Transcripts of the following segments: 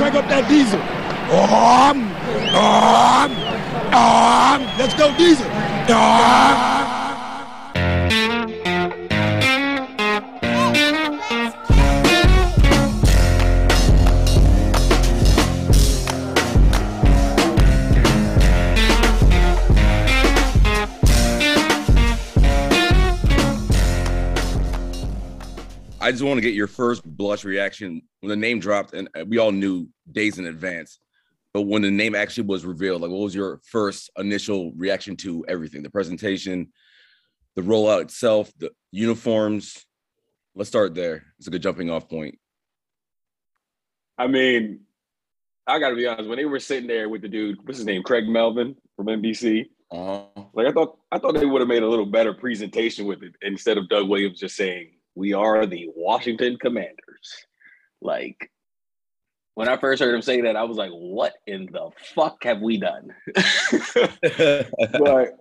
crank up that diesel. Um, um, um, let's go diesel. Um. I just want to get your first blush reaction when the name dropped, and we all knew days in advance. But when the name actually was revealed, like what was your first initial reaction to everything? The presentation, the rollout itself, the uniforms. Let's start there. It's a good jumping off point. I mean, I gotta be honest, when they were sitting there with the dude, what's his name? Craig Melvin from NBC. Uh-huh. Like I thought I thought they would have made a little better presentation with it instead of Doug Williams just saying we are the Washington Commanders. Like when I first heard him say that, I was like, what in the fuck have we done? but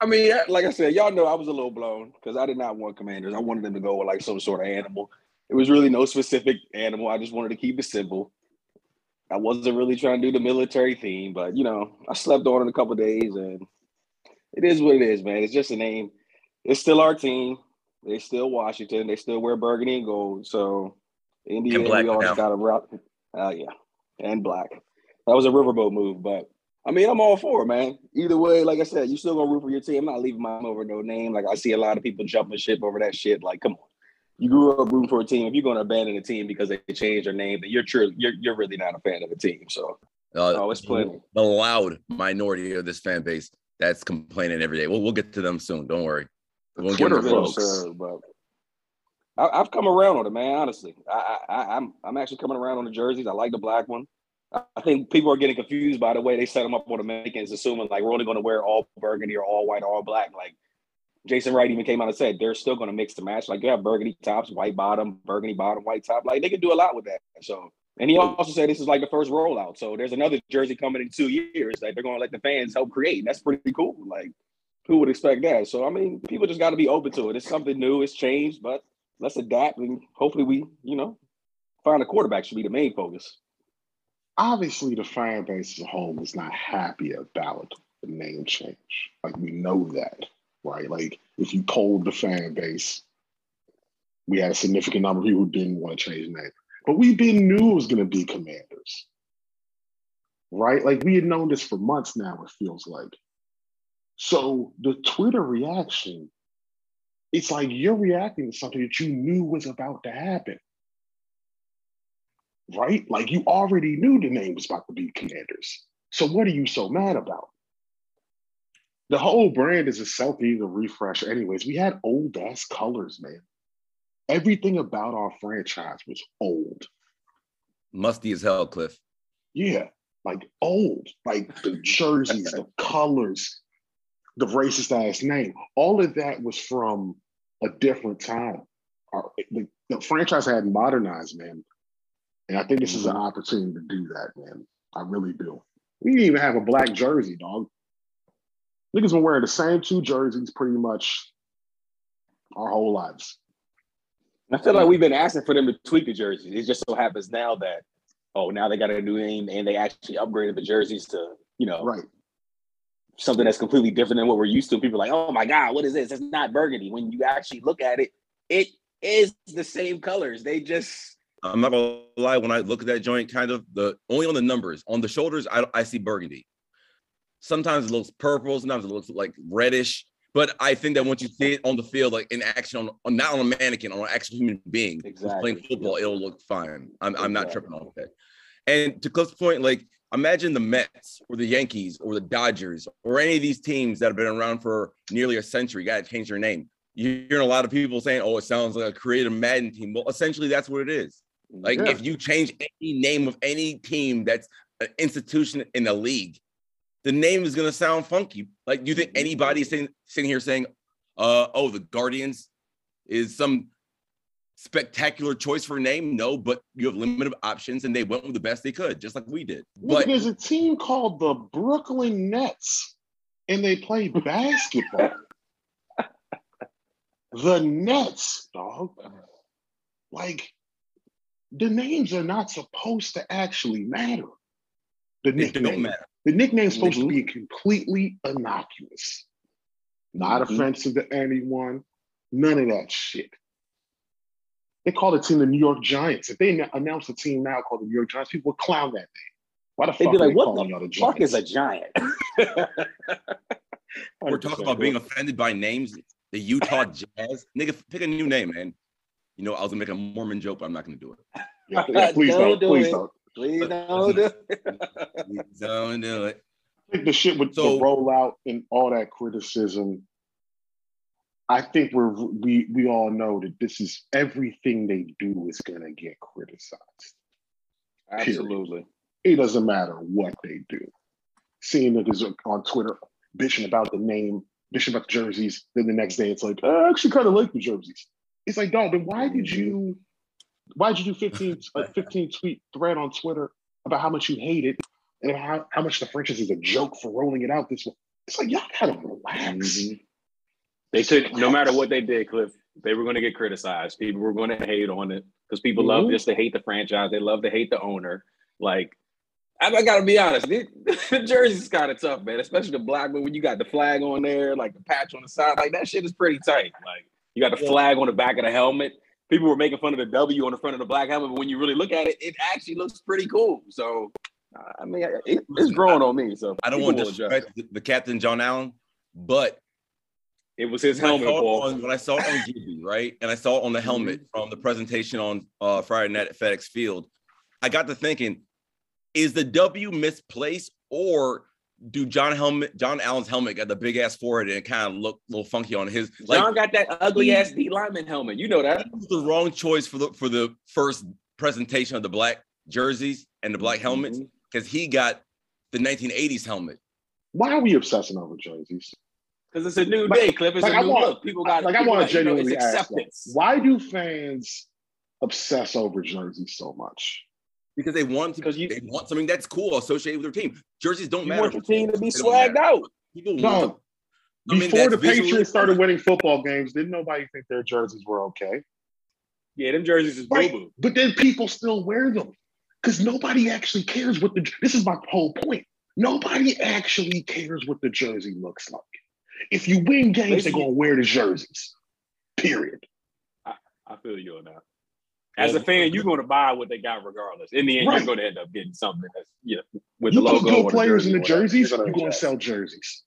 I mean, like I said, y'all know I was a little blown because I did not want commanders. I wanted them to go with like some sort of animal. It was really no specific animal. I just wanted to keep it simple. I wasn't really trying to do the military theme, but you know, I slept on it a couple days and it is what it is, man. It's just a name. It's still our team. They still Washington. They still wear burgundy and gold. So Indiana, we always got a route. Uh, yeah, and black. That was a riverboat move, but I mean, I'm all for it, man. Either way, like I said, you still gonna root for your team. I'm not leaving mine over no name. Like I see a lot of people jumping ship over that shit. Like, come on. You grew up rooting for a team. If you're gonna abandon a team because they changed their name, then you're true. You're you're really not a fan of the team. So uh, oh, it's plenty. The loud minority of this fan base that's complaining every day. We'll we'll get to them soon. Don't worry. We'll Twitter folks. Sure, but I, have come around on it, man. Honestly, I, I, I'm I'm actually coming around on the jerseys. I like the black one. I think people are getting confused by the way they set them up on the Americans, assuming like we're only going to wear all burgundy or all white or all black. Like Jason Wright even came out and said they're still going to mix the match. Like you have burgundy tops, white bottom, burgundy bottom, white top. Like they can do a lot with that. So, and he also said this is like the first rollout. So there's another jersey coming in two years that they're going to let the fans help create. That's pretty cool. Like who would expect that? So I mean, people just got to be open to it. It's something new. It's changed, but let's adapt and hopefully we, you know, find a quarterback should be the main focus. Obviously, the fan base as a whole is not happy about the name change. Like we know that, right? Like if you polled the fan base, we had a significant number of people who didn't want to change name. But we been knew it was going to be Commanders, right? Like we had known this for months now. It feels like so the Twitter reaction, it's like you're reacting to something that you knew was about to happen. Right? Like you already knew the name was about to be Commanders. So what are you so mad about? The whole brand is a selfie, the refresh. Anyways, we had old ass colors, man. Everything about our franchise was old. Musty as hell, Cliff. Yeah, like old, like the jerseys, the colors, the racist ass name. All of that was from a different time. Our, the, the, franchise hadn't modernized, man. And I think this is an mm-hmm. opportunity to do that, man. I really do. We didn't even have a black jersey, dog. Niggas been wearing the same two jerseys pretty much our whole lives. I feel like we've been asking for them to tweak the jerseys. It just so happens now that, oh, now they got a new name and they actually upgraded the jerseys to, you know, right something that's completely different than what we're used to. People are like, oh my God, what is this? It's not burgundy. When you actually look at it, it is the same colors. They just I'm not gonna lie, when I look at that joint, kind of the only on the numbers, on the shoulders, I, I see burgundy. Sometimes it looks purple, sometimes it looks like reddish. But I think that once you see it on the field, like in action, on, on not on a mannequin, on an actual human being exactly. playing football, it'll look fine. I'm, exactly. I'm not tripping on that. And to Cliff's point, like imagine the Mets or the Yankees or the Dodgers or any of these teams that have been around for nearly a century got to change their name. You're hearing a lot of people saying, "Oh, it sounds like a creative Madden team." Well, essentially, that's what it is. Like yeah. if you change any name of any team that's an institution in the league, the name is going to sound funky. Like, do you think anybody sitting, sitting here saying, uh, "Oh, the Guardians is some spectacular choice for a name? No, but you have limited options, and they went with the best they could, just like we did. But there's a team called the Brooklyn Nets, and they play basketball. the Nets, dog. Like, the names are not supposed to actually matter. The nickname, matter. the nickname's supposed Mhm. to be completely innocuous, not Mhm. offensive to anyone. None of that shit. They call the team the New York Giants. If they an- announce a team now called the New York Giants, people would clown that name. Why the They'd fuck be are like, they "What the the Fuck is a giant. We're talking about being offended by names. The Utah Jazz. Nigga, pick a new name, man. You know, I was gonna make a Mormon joke, but I'm not gonna do it. Yeah, yeah, please Don't don't. do Please it. don't. Please don't do it. Don't do it. I think the shit would So- the rollout and all that criticism. I think we're we we all know that this is everything they do is gonna get criticized. Absolutely. It doesn't matter what they do. Seeing niggas on Twitter bitching about the name, bitching about the jerseys, then the next day it's like, I actually kind of like the jerseys. It's like, dog, then why did you why did you do 15 a 15 tweet thread on Twitter about how much you hate it and how, how much the franchise is a joke for rolling it out this way? It's like y'all gotta relax. Mhm. They took no matter what they did, Cliff, they were going to get criticized. People were going to hate on it because people love Mhm. just to hate the franchise. They love to hate the owner. Like, I, I got to be honest, the, the jersey's kind of tough, man. Especially the black one when you got the flag on there, like the patch on the side, like that shit is pretty tight. Like you got the Yeah. flag on the back of the helmet. People were making fun of the W on the front of the black helmet, but when you really look at it, it actually looks pretty cool. So, I mean, it, it's growing on me. So I don't want to disrespect the, the captain John Allen, but It was his when I, helmet, saw on, when I saw it on GB, right, and I saw it on the helmet from the presentation on uh, Friday night at FedEx Field, I got to thinking: Is the W misplaced, or do John helmet John Allen's helmet got the big ass forehead and it kind of looked a little funky on his? Like John got that ugly ass D lineman helmet. You know that. that was the wrong choice for the for the first presentation of the black jerseys and the black helmets because he got the 1980s helmet. Why are we obsessing over jerseys? Because it's a new Like- day, Cliff. It's like a I new want- look. People got like I want to got- you know, genuinely it's ask, like, why do fans obsess over jerseys so much? Because they want to, 'Cause you- they want something that's cool associated with their team. Jerseys don't You matter. want your team to be swagged out. People want No. them. I mean, Before the Patriots started winning football games, didn't nobody think their jerseys were okay? Yeah, them jerseys is boo Right. boo. But then people still wear them because nobody actually cares what the. This is my whole point. Nobody actually cares what the jersey looks like. If you win games, they're gonna wear the jerseys. Period. I feel you on that. As a fan, you're going to buy what they got regardless. In the end, Right. you're going to end up getting something that's you know with you the put logo. good or players in the jersey or whatever. jerseys, You're you're gonna gonna sell jerseys.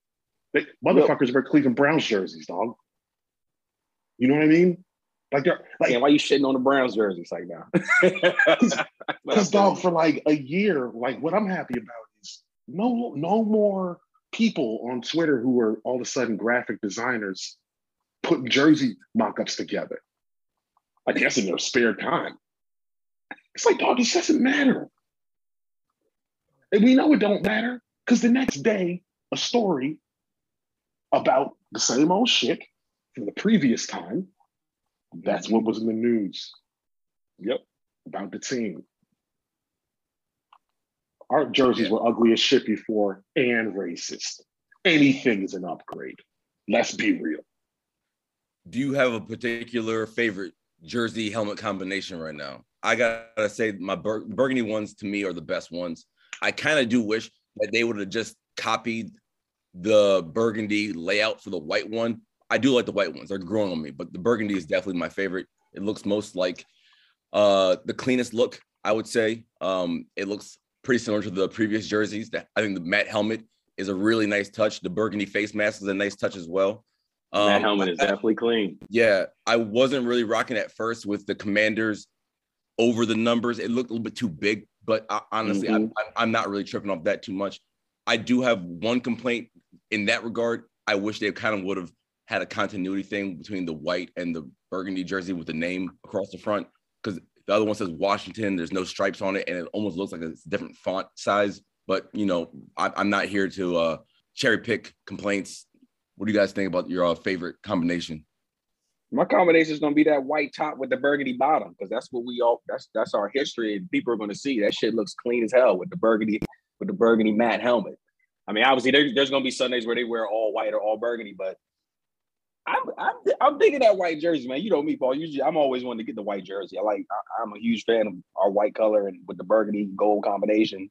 They, motherfuckers wear Cleveland Browns jerseys, dog. You know what I mean? Like they're like Man, why you shitting on the Browns jerseys like now? Because dog, for like a year, like what I'm happy about is no no more people on Twitter who are all of a sudden graphic designers putting jersey mock-ups together. I guess in their spare time. It's like, dog, this doesn't matter. And we know it don't matter because the next day, a story about the same old shit from the previous time. That's what was in the news yep. about the team. Our jerseys were ugly as shit before and racist. Anything is an upgrade. Let's be real. Do you have a particular favorite jersey helmet combination right now? I gotta say, my bur- burgundy ones to me are the best ones. I kind of do wish that they would have just copied the burgundy layout for the white one. I do like the white ones; they're growing on me, but the burgundy is definitely my favorite. It looks most like uh, the cleanest look, I would say. Um, it looks pretty similar to the previous jerseys. That I think the matte helmet is a really nice touch. The burgundy face mask is a nice touch as well. that Um, helmet is definitely clean. yeah, I wasn't really rocking at first with the commanders over the numbers. It looked a little bit too big, but I, honestly, I, Mhm. I, I'm not really tripping off that too much. I do have one complaint in that regard. I wish they kind of would have had a continuity thing between the white and the burgundy jersey with the name across the front because the other one says Washington. There's no stripes on it, and it almost looks like a different font size. But you know, I, I'm not here to uh, cherry pick complaints. What do you guys think about your uh, favorite combination? My combination is going to be that white top with the burgundy bottom because that's what we all that's that's our history and people are going to see that shit looks clean as hell with the burgundy with the burgundy matte helmet. I mean, obviously there, there's going to be Sundays where they wear all white or all burgundy, but I'm, I'm I'm thinking that white jersey, man. You know me, Paul. Usually, I'm always wanting to get the white jersey. I like. I, I'm a huge fan of our white color and with the burgundy gold combination.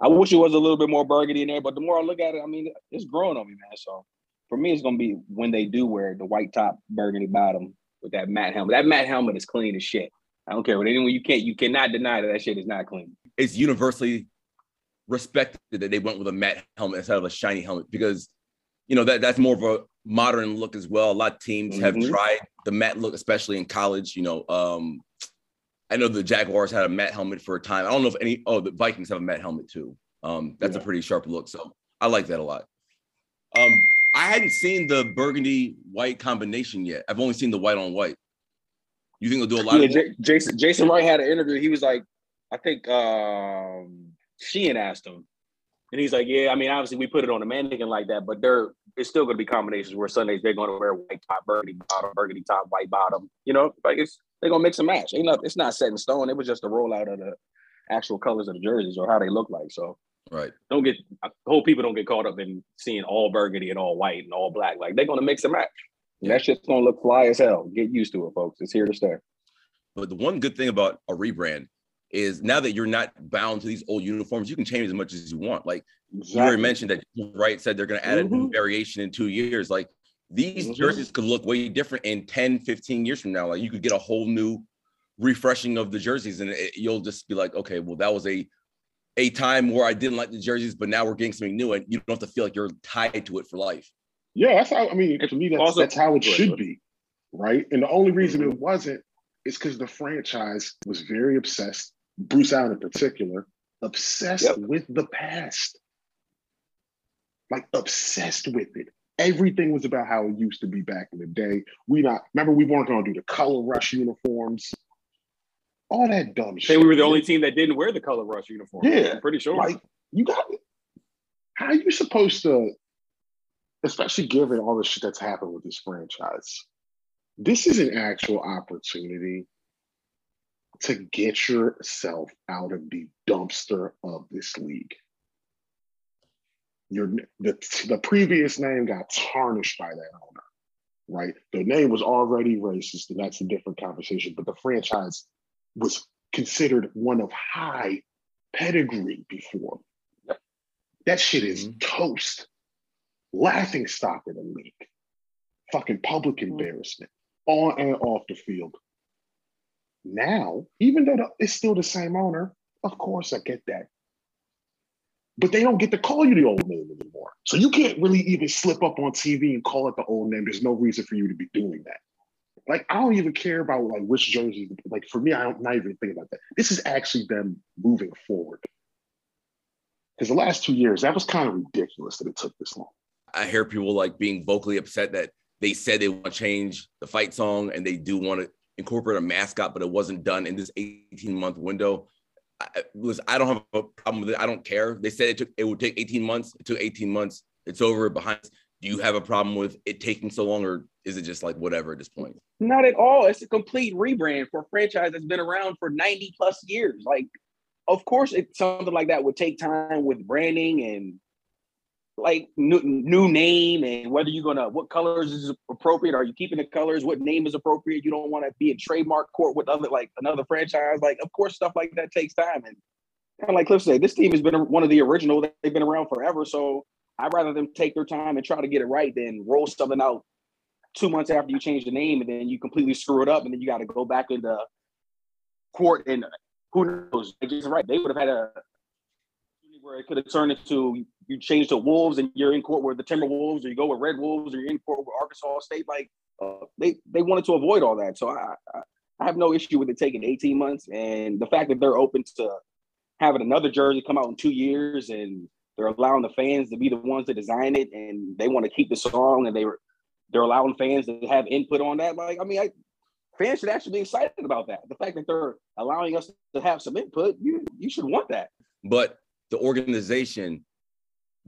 I wish it was a little bit more burgundy in there, but the more I look at it, I mean, it's growing on me, man. So for me, it's gonna be when they do wear the white top, burgundy bottom with that matte helmet. That matte helmet is clean as shit. I don't care what anyone you can't you cannot deny that that shit is not clean. It's universally respected that they went with a matte helmet instead of a shiny helmet because you know that that's more of a modern look as well. A lot of teams have Mhm. tried the matte look, especially in college. You know, um, I know the Jaguars had a matte helmet for a time. I don't know if any. Oh, the Vikings have a matte helmet too. Um, that's a pretty sharp look. So I like that a lot. Um, I hadn't seen the burgundy white combination yet. I've only seen the white on white. You think they'll do a lot Yeah, of J- Jason Jason Wright had an interview. He was like, I think um Sheehan asked him, and he's like, Yeah, I mean, obviously we put it on a mannequin like that, but they're it's still going to be combinations where Sundays they're going to wear white top, burgundy bottom, burgundy top, white bottom. You know, like it's they're gonna mix and match. Ain't not, it's not set in stone. It was just a rollout of the actual colors of the jerseys or how they look like. So right? don't get I hope people don't get caught up in seeing all burgundy and all white and all black. Like they're gonna mix and match. And that shit's gonna look fly as hell. Get used to it, folks. It's here to stay. But the one good thing about a rebrand is now that you're not bound to these old uniforms, you can change as much as you want. Like you already mentioned that Wright said they're going to add a new Mhm. variation in two years. Like these Mhm. jerseys could look way different in 10, 15 years from now. Like you could get a whole new refreshing of the jerseys and it, you'll just be like, okay, well, that was a a time where I didn't like the jerseys, but now we're getting something new and you don't have to feel like you're tied to it for life. Yeah, that's how I mean. To me, that's Also- that's how it should be, right? And the only reason Mhm. it wasn't is because the franchise was very obsessed. Bruce Allen in particular, obsessed Yep. with the past, like obsessed with it. Everything was about how it used to be back in the day. We not remember we weren't going to do the color rush uniforms, all that dumb Say shit. we were the only team that didn't wear the color rush uniform. Yeah, I'm pretty sure. like you got how are you supposed to especially given all the shit that's happened with this franchise this is an actual opportunity to get yourself out of the dumpster of this league your the, the previous name got tarnished by that owner right the name was already racist and that's a different conversation but the franchise was considered one of high pedigree before that shit is Mhm. toast. Laughing stock of the league. Fucking public embarrassment on and off the field. Now, even though the- it's still the same owner, of course I get that. But they don't get to call you the old name anymore. So you can't really even slip up on TV and call it the old name. There's no reason for you to be doing that. Like I don't even care about like which jersey. Like for me, I don't not even think about that. This is actually them moving forward. Because the last two years, that was kind of ridiculous that it took this long. I hear people like being vocally upset that they said they want to change the fight song and they do want to incorporate a mascot, but it wasn't done in this 18 month window. I, was, I don't have a problem with it. I don't care. They said it took it would take 18 months. It took 18 months. It's over behind. Do you have a problem with it taking so long, or is it just like whatever at this point? Not at all. It's a complete rebrand for a franchise that's been around for 90 plus years. Like, of course, it, something like that would take time with branding and like new, new name and whether you're gonna what colors is appropriate. Are you keeping the colors? What name is appropriate? You don't want to be in trademark court with other like another franchise. Like, of course, stuff like that takes time. And of like Cliff said, this team has been one of the original. They've been around forever. So I'd rather them take their time and try to get it right than roll something out two months after you change the name and then you completely screw it up and then you got to go back into court and who knows? Like right, they would have had a where it could have turned into you change to Wolves and you're in court with the Timberwolves, or you go with Red Wolves, or you're in court with Arkansas State. Like uh, they they wanted to avoid all that, so I, I I have no issue with it taking 18 months, and the fact that they're open to having another jersey come out in two years, and they're allowing the fans to be the ones to design it, and they want to keep the song, and they were they're allowing fans to have input on that. Like I mean, I, fans should actually be excited about that. The fact that they're allowing us to have some input, you you should want that. But the organization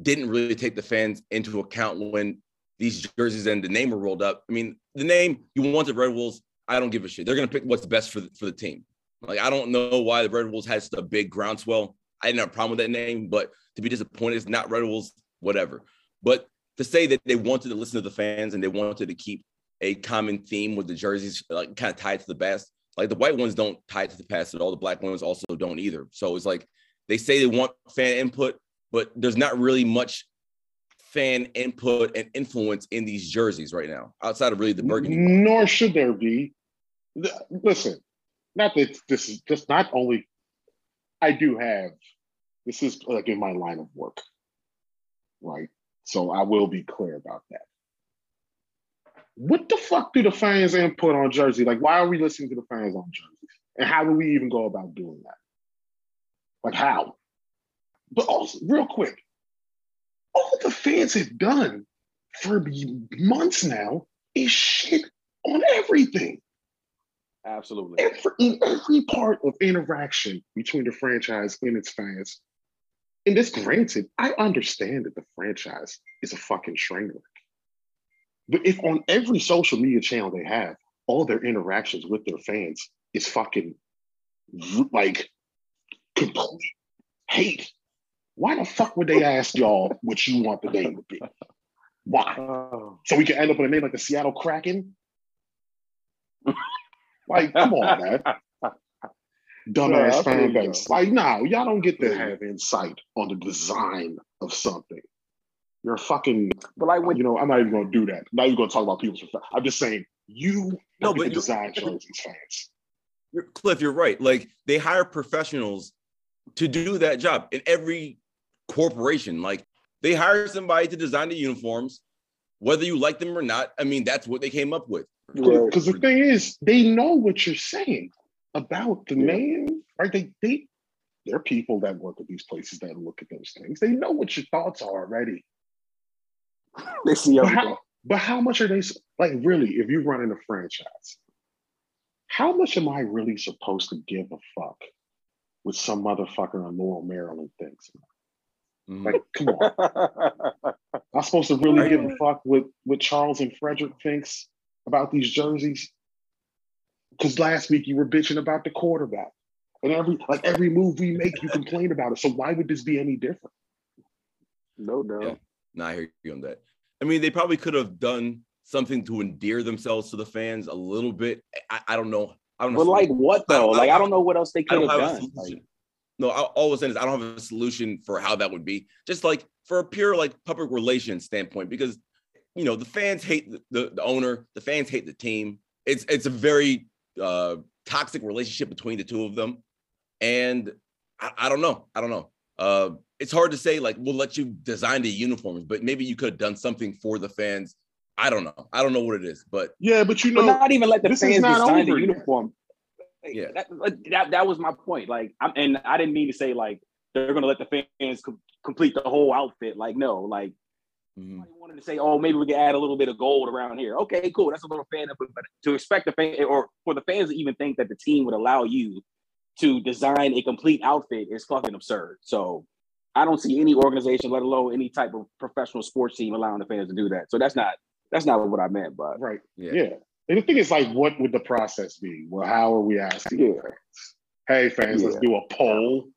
didn't really take the fans into account when these jerseys and the name were rolled up. I mean, the name you wanted Red Wolves. I don't give a shit. They're gonna pick what's best for the, for the team. Like I don't know why the Red Wolves has a big groundswell. I didn't have a problem with that name, but to be disappointed it's not Red Wolves, whatever. But to say that they wanted to listen to the fans and they wanted to keep a common theme with the jerseys like kind of tied to the past. Like the white ones don't tie to the past at all. The black ones also don't either. So it's like they say they want fan input, but there's not really much fan input and influence in these jerseys right now, outside of really the burgundy. Nor should there be. Listen, not that this is just not only. I do have. This is like in my line of work, right? So I will be clear about that. What the fuck do the fans input on Jersey? Like, why are we listening to the fans on jerseys? And how do we even go about doing that? Like, how? But also, real quick, all the fans have done for months now is shit on everything. Absolutely. Every, in every part of interaction between the franchise and its fans. And this granted, I understand that the franchise is a fucking train wreck. But if on every social media channel they have, all their interactions with their fans is fucking like complete hate, why the fuck would they ask y'all what you want the name to be? Why? Oh. So we can end up with a name like the Seattle Kraken? like, come on, man. Dumbass Yeah, fan base. Like, no, y'all don't get to have insight on the design of something. You're fucking, But like when you know, I'm not even gonna do that. I'm not even gonna talk about people's I'm just saying you No, no, but but you're- design jerseys fans. You're, Cliff, you're right. Like they hire professionals to do that job in every corporation. Like they hire somebody to design the uniforms, whether you like them or not. I mean, that's what they came up with. Right. Because the thing is, they know what you're saying about the Yeah. man, right? They they there are people that work at these places that look at those things. They know what your thoughts are already. they see But how, but how much are they like really? If you're running a franchise, how much am I really supposed to give a fuck what some motherfucker in Laurel, Maryland thinks? Mhm. Like, come on. I'm supposed to really give a fuck what, what Charles and Frederick thinks about these jerseys? Because last week you were bitching about the quarterback. And every like every move we make, you complain about it. So why would this be any different? no doubt. Yeah. Nah, I hear you on that. I mean, they probably could have done something to endear themselves to the fans a little bit. I, I don't know. I don't know. But like what though? Like I don't know what else they could have have done. Like, no, I, all I was saying is I don't have a solution for how that would be. Just like for a pure like public relations standpoint, because you know the fans hate the, the, the owner, the fans hate the team. It's it's a very uh, toxic relationship between the two of them, and I, I don't know. I don't know. Uh, it's hard to say like we'll let you design the uniforms, but maybe you could have done something for the fans. I don't know. I don't know what it is, but Yeah, but you but know, not even let the this fans design the over yet. uniform. Like, Yeah. that, that that was my point. Like, I'm, and I didn't mean to say like they're gonna let the fans com- complete the whole outfit. Like, no, like. Mm-hmm. I wanted to say, oh, maybe we can add a little bit of gold around here. Okay, cool. That's a little fan input, but to expect the fan or for the fans to even think that the team would allow you to design a complete outfit is fucking absurd. So I don't see any organization, let alone any type of professional sports team, allowing the fans to do that. So that's not that's not what I meant. But right. yeah. Yeah. And the thing is, like, what would the process be? Well, how are we asking Yeah. fans? Hey, fans, let's do a poll.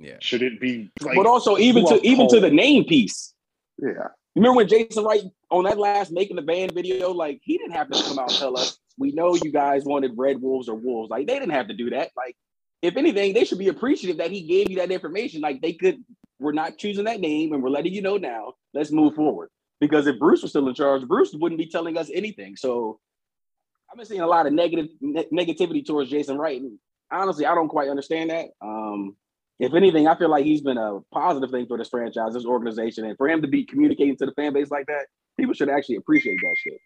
yeah. Should it be like but also even to even to the name piece. Yeah. Remember when Jason Wright on that last making the band video, like he didn't have to come out and tell us, we know you guys wanted red wolves or wolves. Like they didn't have to do that. Like, if anything, they should be appreciative that he gave you that information. Like they could, we're not choosing that name and we're letting you know now. Let's move forward. Because if Bruce was still in charge, Bruce wouldn't be telling us anything. So I've been seeing a lot of negative ne- negativity towards Jason Wright. And honestly, I don't quite understand that. Um, if anything, I feel like he's been a positive thing for this franchise, this organization, and for him to be communicating to the fan base like that, people should actually appreciate that shit.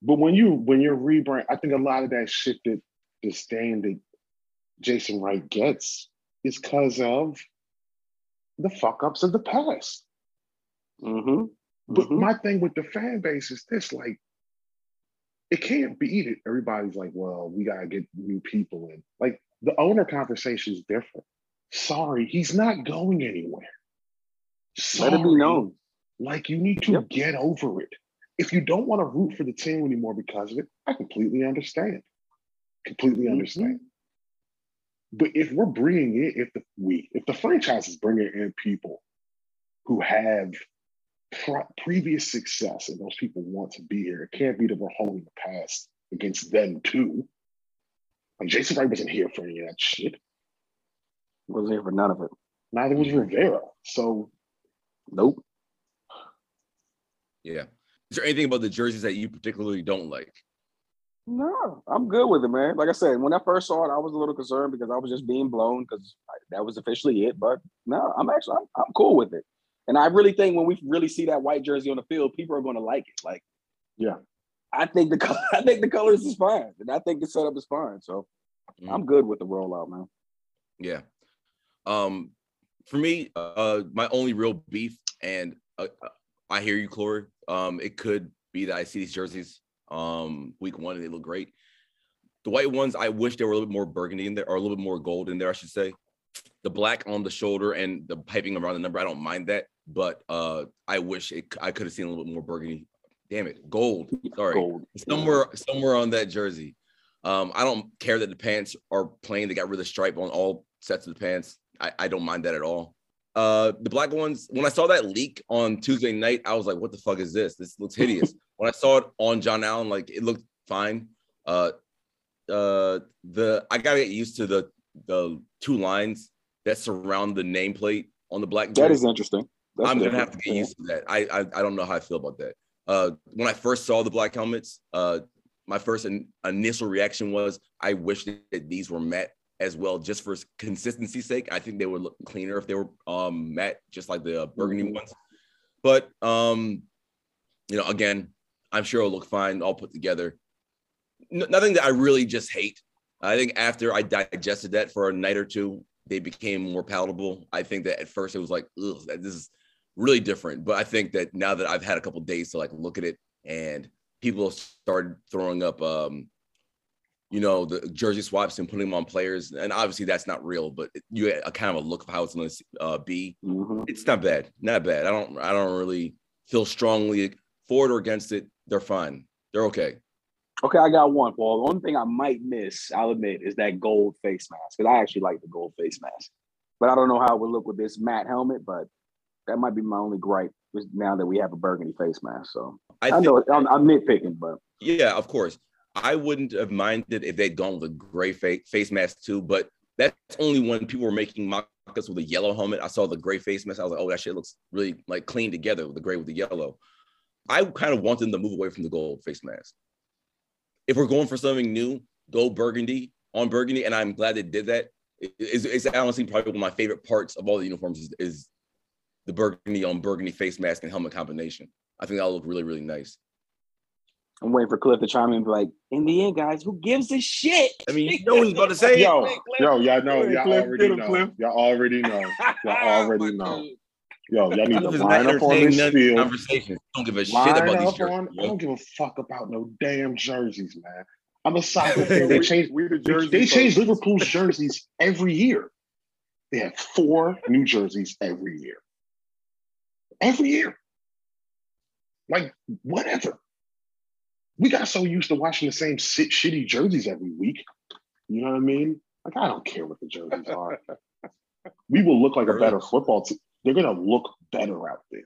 But when you when you're rebrand, I think a lot of that shit that disdain that Jason Wright gets is because of the fuck ups of the past. Mm-hmm. But my thing with the fan base is this: like, it can't beat it. everybody's like, "Well, we gotta get new people in." Like, the owner conversation is different. Sorry, he's not going anywhere. Let it be known. Like, you need to Yep. get over it. If you don't want to root for the team anymore because of it, I completely understand. Completely Mhm. understand. But if we're bringing in, if the we, if the franchise is bringing in people who have pre- previous success and those people want to be here. It can't be that we're holding the past against them too. Like Jason Wright wasn't here for any of that shit. Wasn't here for none of it. Neither was Rivera. So Nope. Yeah. Is there anything about the jerseys that you particularly don't like? No, I'm good with it, man. Like I said, when I first saw it, I was a little concerned because I was just being blown because that was officially it. But no, I'm actually I'm, I'm cool with it. And I really think when we really see that white jersey on the field, people are going to like it. Like, Yeah. I think the I think the colors is fine, and I think the setup is fine. So Mm. I'm good with the rollout, man. Yeah. Um, for me, uh, my only real beef, and uh, I hear you, Corey. Um, it could be that I see these jerseys um week one and they look great. The white ones, I wish there were a little bit more burgundy in there, or a little bit more gold in there, I should say. The black on the shoulder and the piping around the number, I don't mind that, but uh, I wish it, I could have seen a little bit more burgundy. Damn it, gold. Sorry, Gold. somewhere somewhere on that jersey. Um, I don't care that the pants are plain. They got rid of the stripe on all sets of the pants. I, I don't mind that at all. Uh, the black ones, when I saw that leak on Tuesday night, I was like, what the fuck is this? This looks hideous. when I saw it on John Allen, like it looked fine. Uh, uh, the I gotta get used to the the two lines that surround the nameplate on the black. That jersey. is interesting. That's I'm gonna have to get used to that. I, I I don't know how I feel about that. Uh, when I first saw the black helmets, uh, my first in, initial reaction was I wish that these were matte as well, just for consistency's sake. I think they would look cleaner if they were um matte, just like the uh, burgundy Mhm. ones. But um, you know, again, I'm sure it'll look fine, all put together. N- nothing that I really just hate. I think after I digested that for a night or two, they became more palatable. I think that at first it was like, ugh, this is really different. But I think that now that I've had a couple days to like look at it and people started throwing up um you know the jersey swaps and putting them on players and obviously that's not real but you get a kind of a look of how it's going to uh, be Mhm. it's not bad not bad i don't i don't really feel strongly for it or against it they're fine they're okay Okay, I got one, Paul. The only thing I might miss, I'll admit, is that gold face mask because I actually like the gold face mask. But I don't know how it would look with this matte helmet. But that might be my only gripe is now that we have a burgundy face mask. So. I, I, know I'm, I'm nitpicking, but. Yeah of course. I wouldn't have minded if they'd gone with a gray fa- face mask too but that's only when people were making mock-ups with a yellow helmet. I saw the gray face mask. I was like oh that shit looks really like clean together with the gray with the yellow. I kind of want them to move away from the gold face mask. If we're going for something new go burgundy on burgundy and i'm glad they did that. It- it's, it's honestly probably one of my favorite parts of all the uniforms is, is the burgundy on burgundy face mask and helmet combination i think that'll look really really nice I'm waiting for Cliff to chime in and be like, in the end, guys, who gives a shit? I mean, you know what he's about to say. Yo, Cliff, yo, y'all know, y'all Cliff, already know. Cliff. Y'all already know. Y'all already know. Yo, y'all need to Cliff is line not up on this none of these field. conversations. Don't give a shit about these up on. I don't give a fuck about no damn jerseys, man. I'm a soccer fan. They change. We the They, jersey. they change folks. Liverpool's jerseys every year. They have four new jerseys every year. Every year. Like, whatever. We got so used to watching the same si- shitty jerseys every week. You know what I mean? Like, I don't care what the jerseys are. we will look like a better football team. They're going to look better out there.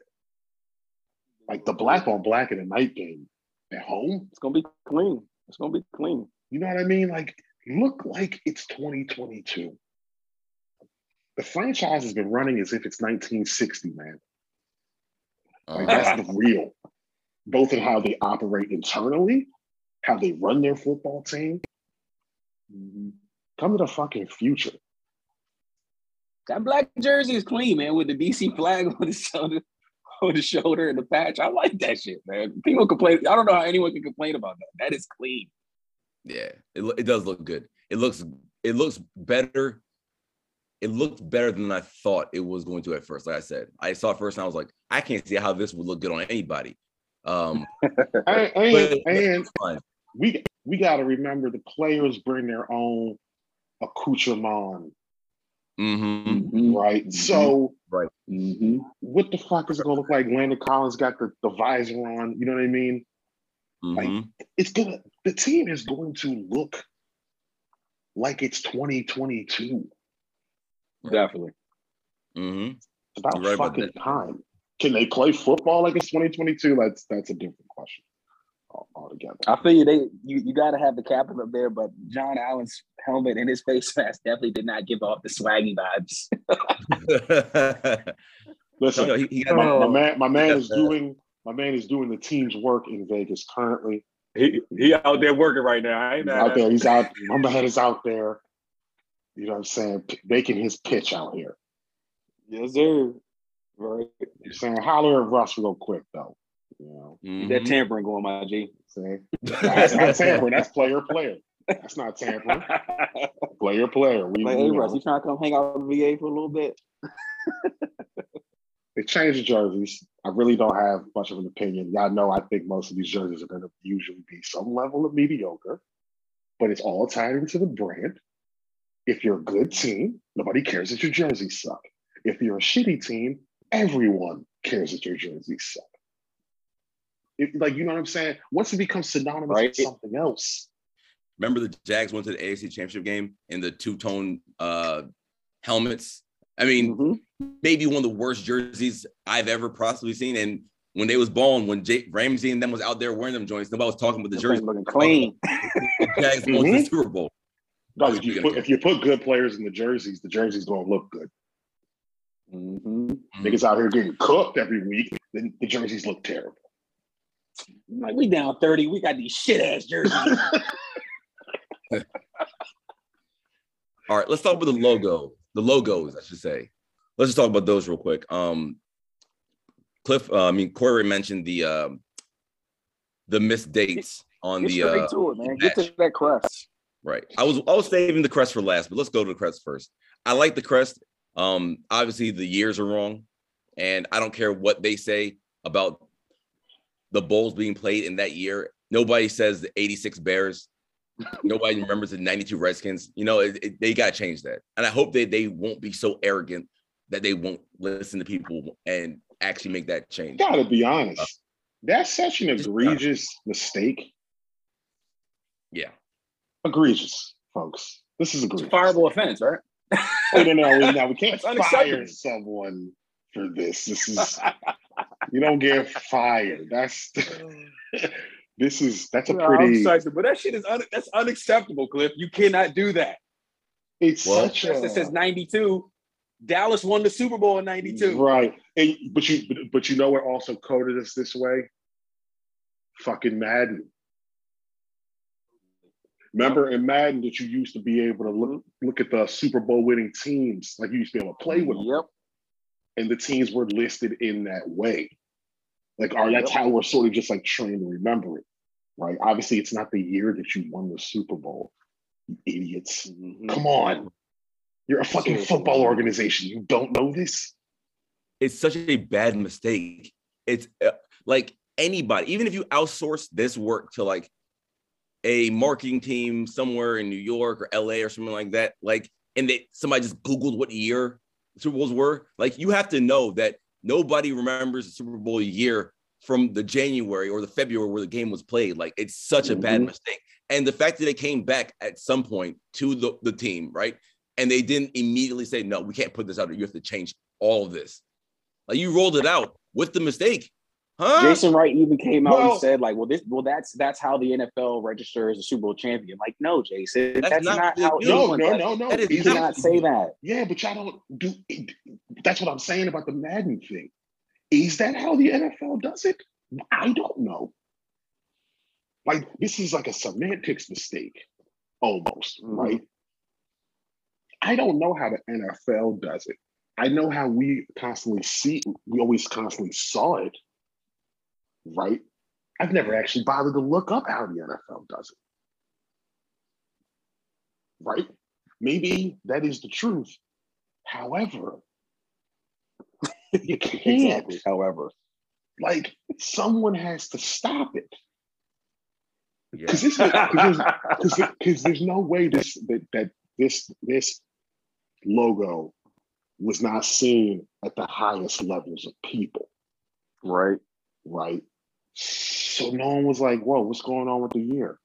Like the black on black in a night game at home. It's gonna be clean. It's gonna be clean. You know what I mean? Like, look like it's 2022. The franchise has been running as if it's 1960, man. Like, that's the real, both in how they operate internally, how they run their football team. Mm-hmm. Come to the fucking future. That black jersey is clean, man, with the DC flag on the shoulder, on the shoulder and the patch. I like that shit, man. People complain. I don't know how anyone can complain about that. That is clean. Yeah, it, it does look good. It looks it looks better. It looked better than I thought it was going to at first. Like I said, I saw it first and I was like, I can't see how this would look good on anybody. Um, And, but and, and we we got to remember the players bring their own accoutrement, Mhm. Mhm. right? Mhm. So Mhm. what the fuck is it gonna look like? Landon Collins got the, the visor on. You know what I mean? Mhm. It's gonna the team is going to look like it's 2022. Definitely. Mhm. It's about right fucking that. time. Can they play football like it's 2022? That's that's a different question altogether. I feel you. They you, you got to have the captain up there, but John Allen's helmet and his face mask definitely did not give off the swaggy vibes. Listen, no, he, he got my, my man, my man is doing my man is doing the team's work in Vegas currently. He he out there working right now. I ain't He's out there. He's out. My man is out there. You know what I'm saying? P- making his pitch out here. yes, sir. Right. You're saying holler at Russ real quick though. You know, Mhm. That tampering going, my G. saying that's not tampering. That's player player. That's not tampering. Player player. We, Like, we hey, know. Russ, you trying to come hang out with VA for a little bit? They changed the jerseys. I really don't have much of an opinion. Y'all know I think most of these jerseys are going to usually be some level of mediocre, but it's all tied into the brand. If you're a good team, nobody cares that your jerseys suck. If you're a shitty team, everyone cares that your jerseys suck. If, like, you know what I'm saying? Once it becomes synonymous Right. with something else, Remember the Jags went to the AFC Championship game in the two tone uh, helmets. I mean, Mhm. maybe one of the worst jerseys I've ever possibly seen. And when they was balling, when Jalen Ramsey and them was out there wearing them joints, nobody was talking about the That jersey. thing looking clean. The Jags going to the Mhm. Super Bowl. Dog, if, you put, if you put good players in the jerseys, the jerseys going to look good. hmm Niggas out here getting cooked every week, then the jerseys look terrible. Like we down thirty, we got these shit ass jerseys. All right, let's talk about the logo. The logos, I should say. Let's just talk about those real quick. Um, Cliff, uh, I mean Corey mentioned the um, the missed dates on Get the straight uh, to it, man. Get to that crest. Right. I was I was saving the crest for last, but let's go to the crest first. I like the crest. Um, obviously the years are wrong, and I don't care what they say about the bowls being played in that year. Nobody says the 86 Bears. Nobody remembers the 92 Redskins. You know, it, it- they got to change that. And I hope that they won't be so arrogant that they won't listen to people and actually make that change. Gotta be honest. That's such an egregious mistake. Yeah. Egregious, folks. This is It's a fireable offense, right? Oh, no, no, we, no, we can't fire someone for this. This is you don't get fired. That's this is that's a No, pretty. I'm sorry, but that shit is un- that's unacceptable, Cliff. You cannot do that. It's Well- such Just a that says 92. Dallas won the Super Bowl in 92. right. And, but you but, but you know what also coded us this way? Fucking Madden. Remember in Madden that you used to be able to look look at the Super Bowl winning teams, like you used to be able to play with them. Yep. and the teams were listed in that way. Like, our, that's how we're sort of just like trained to remember it, right? Obviously, it's not the year that you won the Super Bowl, you idiots. Mhm. Come on. You're a fucking Seriously. football organization. You don't know this? it's such a bad mistake. It's uh, like anybody, even if you outsource this work to like a marketing team somewhere in New York or LA or something like that, like, and they somebody just Googled what year Super Bowls were, like, you have to know that nobody remembers the Super Bowl year from the January or the February where the game was played. Like, it's such a bad Mhm. mistake. And the fact that they came back at some point to the, the team, right? And they didn't immediately say, no, we can't put this out. You have to change all of this. Like you rolled it out with the mistake, huh? Jason Wright even came out Well- and said, like, well, this well, that's that's how the NFL registers a Super Bowl champion. Like, no, Jason, That's that's, not not, how. No, no, no, no. that is You Is not- cannot say that. Yeah, but y'all don't do that's what I'm saying about the Madden thing. Is that how the NFL does it? I don't know. Like this is like a semantics mistake, almost, Mhm. right? I don't know how the NFL does it. I know how we constantly see, we always constantly saw it, right? I've never actually bothered to look up how the NFL does it. Right? Maybe that is the truth. However, you can't. Exactly. However, Like, someone has to stop it. Yeah. Because this because there's, there's no way this that, that this this logo was not seen at the highest levels of people, right? right? So no one was like, "Whoa, what's going on with the year?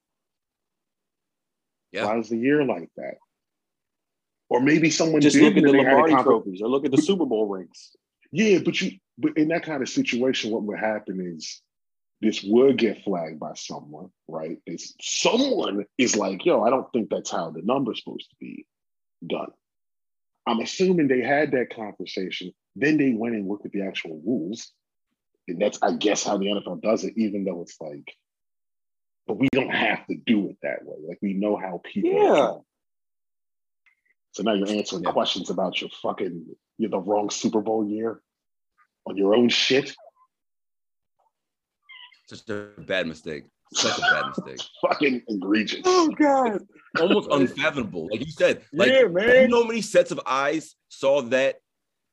Yeah. Why is the year like that?" Or maybe someone Just did look at the they had a Lombardi conver- trophies or look at the Super Bowl rings. Yeah, but you but in that kind of situation, what would happen is this would get flagged by someone, right? It's someone is like, yo, I don't think that's how the number's supposed to be done. I'm assuming they had that conversation. Then they went and looked at the actual rules. And that's, I guess, how the NFL does it, even though it's like, but we don't have to do it that way. Like we know how people Yeah. So now you're answering Yeah. questions about your fucking you're the wrong Super Bowl year on your own shit. Such a bad mistake. Such a bad mistake. Fucking egregious. Oh God. Almost unfathomable. Like you said, like yeah, you man. know how many sets of eyes saw that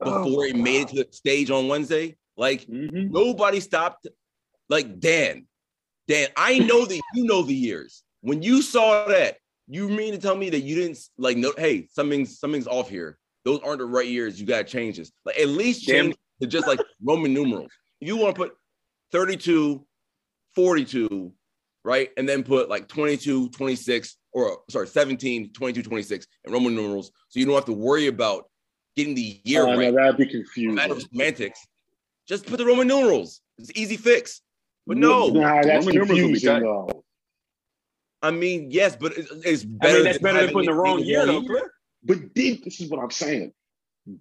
Oh, before it made it to the stage on Wednesday? Like Mhm. nobody stopped. Like Dan, Dan, I know that you know the years. When you saw that, you mean to tell me that you didn't like no hey, something's something's off here. Those aren't the right years. You gotta change this. Like at least change to just like Roman numerals. If you want to put 32, 42, right? And then put like 22, 26, or sorry, 17, 22, 26 and Roman numerals. So you don't have to worry about getting the year Oh, no, right. that'd be No confusing. semantics. Just put the Roman numerals. It's easy fix. But no, Nah, that's Roman numerals would be confusing tight. though. I mean, yes, but it's, it's I better. mean, that's better than having putting the wrong being year, though. But did this is what I'm saying?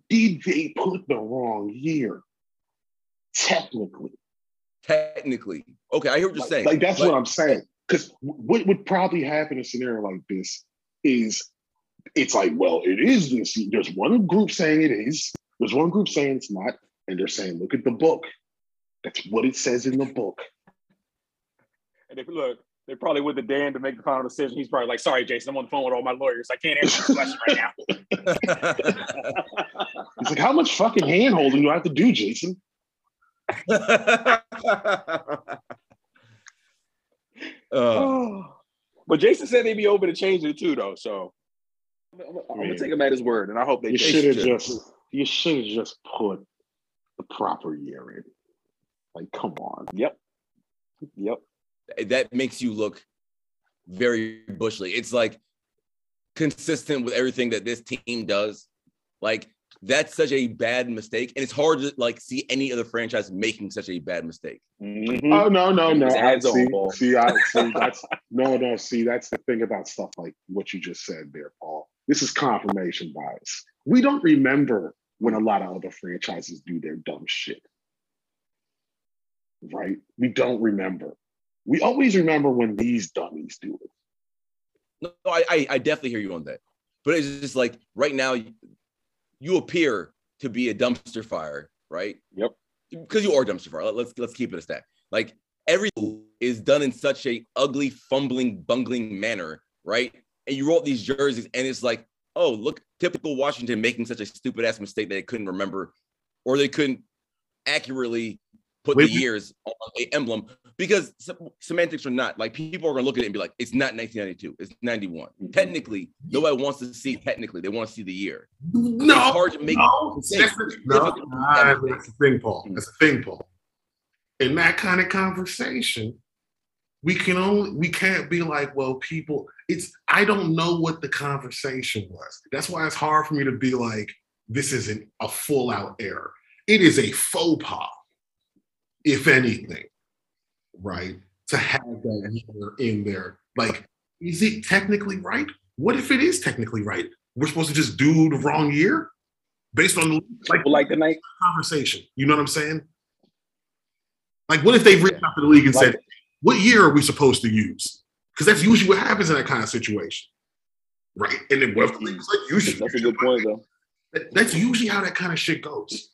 Did they put the wrong year? Technically, Technically, okay, I hear what you're like, saying. like, that's but what I'm saying. Because what would probably happen in a scenario like this is it's like, well, it is this. There's one group saying it is. There's one group saying it's not, and they're saying, look at the book. That's what it says in the book. And if you look, they probably went to Dan to make the final decision. He's probably like, "Sorry, Jason, I'm on the phone with all my lawyers. I can't answer this question right now." He's like, how much fucking hand holding do I have to do, Jason? Uh, but Jason said they'd be open to changing it too, though. So I'm, I'm- I'm gonna take him at his word, and I hope they You change should have it. just you should have just put the proper year in. Like, come on. Yep. Yep. that makes you look very bushly. It's like consistent with everything that this team does. Like that's such a bad mistake, and it's hard to like see any other franchise making such a bad mistake. Mhm. Oh no, no, no. I, see, see, I see. That's no, no. See, that's the thing about stuff like what you just said there, Paul. This is confirmation bias. We don't remember when a lot of other franchises do their dumb shit, right? We don't remember. We always remember when these dummies do it. No, I, I, I definitely hear you on that, but it's just like right now, you, appear to be a dumpster fire, right? Yep. Because you are a dumpster fire. Let- Let's let's keep it a stat. Like everything is done in such a ugly, fumbling, bungling manner, right? And you roll these jerseys, and it's like, oh, look, typical Washington making such a stupid ass mistake that they couldn't remember, or they couldn't accurately put Wait, the we- years on a emblem because sem- semantics are not like people are gonna look at it and be like, it's not 1992, it's 91. Mm-hmm. Technically, nobody wants to see technically, they want to see the year. No, it's hard to make no, mistakes. that's the, no, Difficult. that's the thing, Paul. That's a thing, Paul. In that kind of conversation, we can only we can't be like, well, people. It's I don't know what the conversation was. That's why it's hard for me to be like, this isn't a full out error. It is a faux pas, if anything, right? To have that year in there, like, is it technically right? What if it is technically right? We're supposed to just do the wrong year based on the like like the night, conversation. You know what I'm saying? Like, what if they reached out to the league and Like- said, "What year are we supposed to use?" Because that's usually what happens in that kind of situation, right? And then what if the league's like, "You should." that's a good point, though. That- That's usually how that kind of shit goes.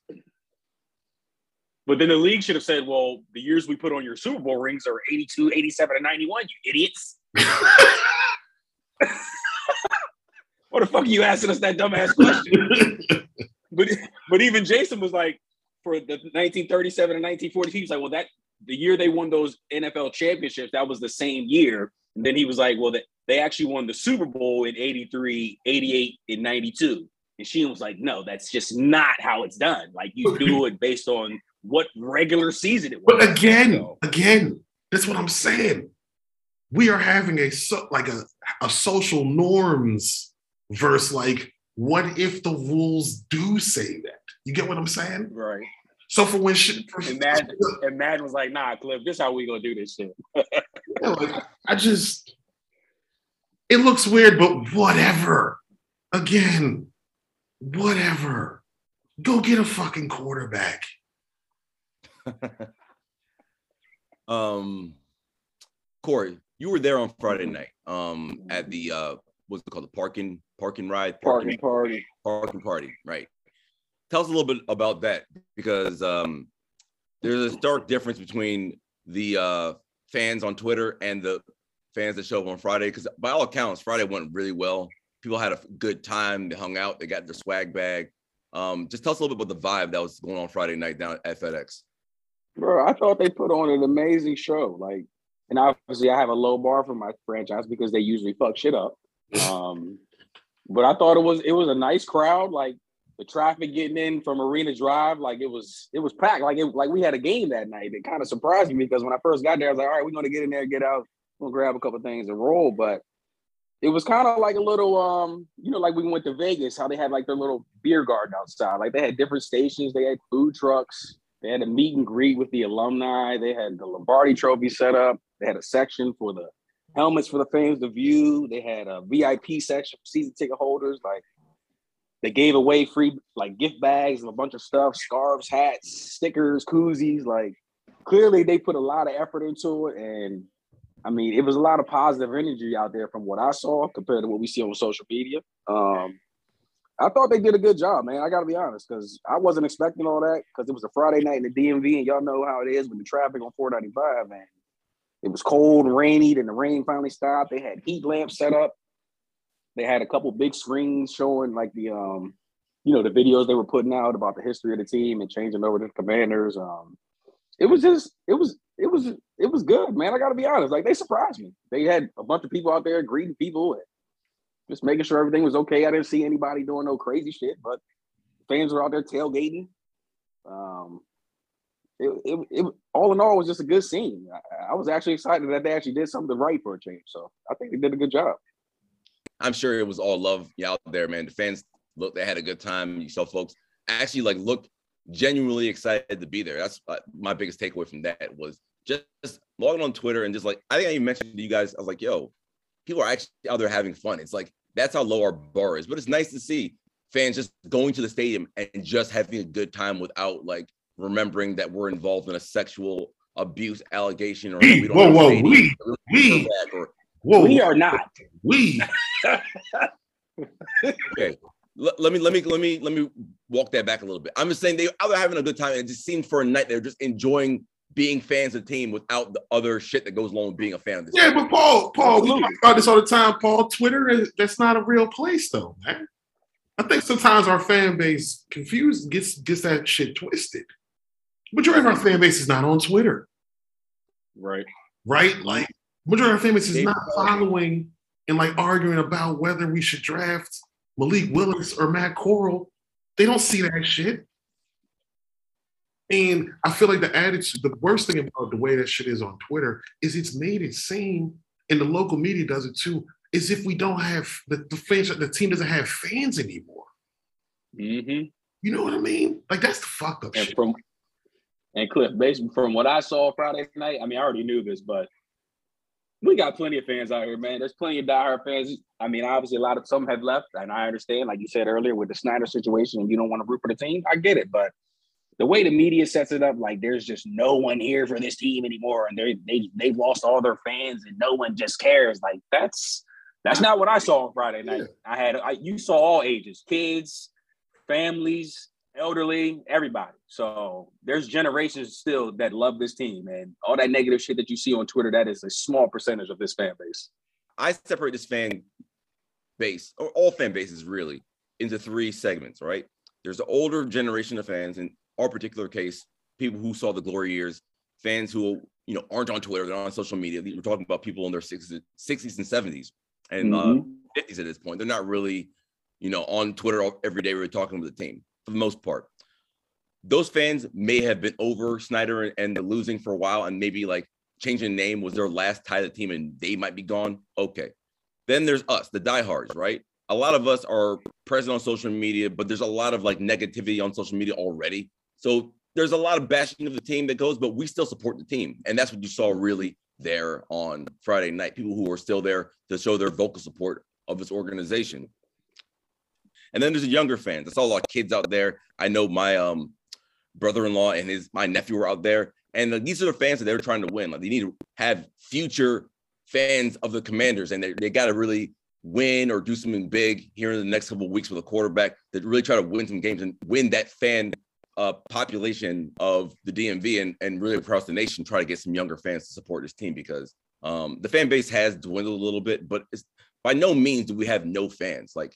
But then the league should have said, well, the years we put on your Super Bowl rings are 82, 87, and 91, you idiots. What the fuck are you asking us that dumbass question? but but even Jason was like, for the 1937 and 1940, he was like, well, that the year they won those NFL championships, that was the same year. And then he was like, well, they, they actually won the Super Bowl in 83, 88, and 92. And Sheehan was like, no, that's just not how it's done. Like you do it based on what regular season it was. But again, So, again, that's what I'm saying. We are having a so, like a, a social norms versus like what if the rules do say that? You get what I'm saying? Right. So for when shit, for, And Madden, and Madden was like, nah, Cliff, this how we gonna do this shit. Yeah, like, I just, it looks weird, but whatever. Again, whatever. Go get a fucking quarterback. um, Corey, you were there on Friday night. Um, at the uh, what's it called? The parking parking ride Parking party. parking party, right? Tell us a little bit about that because um, there's a stark difference between the uh, fans on Twitter and the fans that show up on Friday. Because by all accounts, Friday went really well. People had a good time. They hung out. They got their swag bag. Um, just tell us a little bit about the vibe that was going on Friday night down at FedEx. Bro, I thought they put on an amazing show. Like, and obviously I have a low bar for my franchise because they usually fuck shit up. Um, but I thought it was it was a nice crowd. Like the traffic getting in from Arena Drive, like it was it was packed. Like it like we had a game that night. It kind of surprised me because when I first got there, I was like, all right, we're gonna get in there, get out, we'll grab a couple things and roll. But it was kind of like a little um, you know, like we went to Vegas, how they had like their little beer garden outside. Like they had different stations, they had food trucks, they had a meet and greet with the alumni, they had the Lombardi trophy set up, they had a section for the helmets for the fans to view, they had a VIP section for season ticket holders, like they gave away free like gift bags and a bunch of stuff, scarves, hats, stickers, koozies. Like clearly they put a lot of effort into it. And I mean, it was a lot of positive energy out there from what I saw compared to what we see on social media. Um, I thought they did a good job, man. I gotta be honest, because I wasn't expecting all that because it was a Friday night in the DMV, and y'all know how it is with the traffic on 495, man. It was cold and rainy, then the rain finally stopped. They had heat lamps set up. They had a couple big screens showing like the um, you know, the videos they were putting out about the history of the team and changing over to the commanders. Um, it was just, it was, it was, it was good, man. I gotta be honest. Like they surprised me. They had a bunch of people out there greeting people and just making sure everything was okay. I didn't see anybody doing no crazy shit, but fans were out there tailgating. Um, it, it, it all in all it was just a good scene. I, I was actually excited that they actually did something right for a change. So I think they did a good job. I'm sure it was all love out there, man. The fans look, they had a good time. You saw folks actually like look genuinely excited to be there. That's uh, my biggest takeaway from that was just, just logging on Twitter and just like I think I even mentioned to you guys. I was like, yo, people are actually out there having fun. It's like that's how low our bar is. But it's nice to see fans just going to the stadium and just having a good time without like remembering that we're involved in a sexual abuse allegation or We, we don't whoa, have a whoa, stadium, we, or we, back or whoa, we are not. we. Okay let, let me let me let me let me walk that back a little bit i'm just saying they out there having a good time and it just seemed for a night they're just enjoying being fans of the team without the other shit that goes along with being a fan of this Yeah, team. but Paul, Paul, we Absolutely. talk about this all the time. Paul, Twitter is that's not a real place though, man. I think sometimes our fan base confused gets gets that shit twisted. Majority of our fan base is not on Twitter, Right. right? Like majority of our fan base is They- not following and like arguing about whether we should draft Malik Willis or Matt Corral. They don't see that shit. And I feel like the attitude, the worst thing about the way that shit is on Twitter is it's made it seem, and the local media does it too, as if we don't have the, the fans, the team doesn't have fans anymore. Mm-hmm. You know what I mean? Like that's the fucked up And shit. from and Cliff, based from what I saw Friday night, I mean, I already knew this, but we got plenty of fans out here, man. There's plenty of diehard fans. I mean, obviously, a lot of some have left, and I understand, like you said earlier, with the Snyder situation, and you don't want to root for the team. I get it, but the way the media sets it up, like there's just no one here for this team anymore, and they they they've lost all their fans, and no one just cares. Like that's that's not what I saw on Friday night. Yeah. I had I, you saw all ages, kids, families, elderly, everybody. So there's generations still that love this team, and all that negative shit that you see on Twitter, that is a small percentage of this fan base. I separate this fan base, or all fan bases really, into three segments, right? There's the older generation of fans, in our particular case, people who saw the glory years, fans who you know aren't on Twitter, they're on social media. We're talking about people in their 60s, 60s and 70s and uh, Mhm. 50s at this point. They're not really, you know, on Twitter every day. We're talking with the team for the most part. Those fans may have been over Snyder and, the losing for a while, and maybe like changing name was their last tie to the team, and they might be gone. Okay. Then there's us, the diehards, right? a lot of us are present on social media, but there's a lot of like negativity on social media already. So there's a lot of bashing of the team that goes, but we still support the team. And that's what you saw really there on Friday night. People who were still there to show their vocal support of this organization. And then there's the younger fans. I saw a lot of kids out there. I know my um brother-in-law and his my nephew were out there. And uh, these are the fans that they're trying to win. Like they need to have future fans of the commanders, and they, they got to really win or do something big here in the next couple of weeks with a quarterback that really try to win some games and win that fan uh, population of the DMV and, and really across the nation, try to get some younger fans to support this team because um, the fan base has dwindled a little bit, but by no means do we have no fans. Like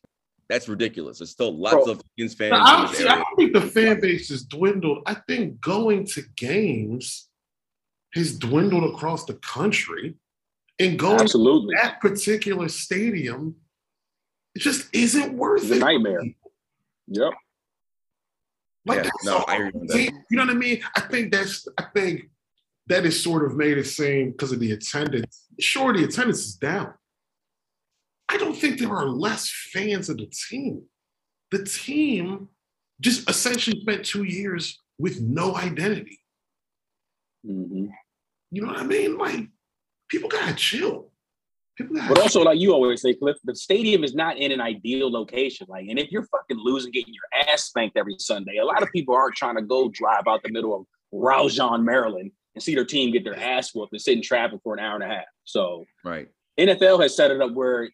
that's ridiculous. There's still lots Bro, of Skins fans. I, don't, see, I don't think the fan base has dwindled. I think going to games has dwindled across the country, and going Absolutely. to that particular stadium, it just isn't worth It's a it. nightmare. Yep. Like Yeah, that's no, I that. You know what I mean? I think that's I think that is sort of made it seem because of the attendance. Sure, the attendance is down. I don't think there are less fans of the team. The team just essentially spent two years with no identity. hmm You know what I mean? Like people gotta chill. People gotta But also, like you always say, Cliff, the stadium is not in an ideal location. Like, and if you're fucking losing, getting your ass spanked every Sunday, a lot of people aren't trying to go drive out the middle of Raujon, Maryland, and see their team get their ass whooped and sit in traffic for an hour and a half. So Right. NFL has set it up where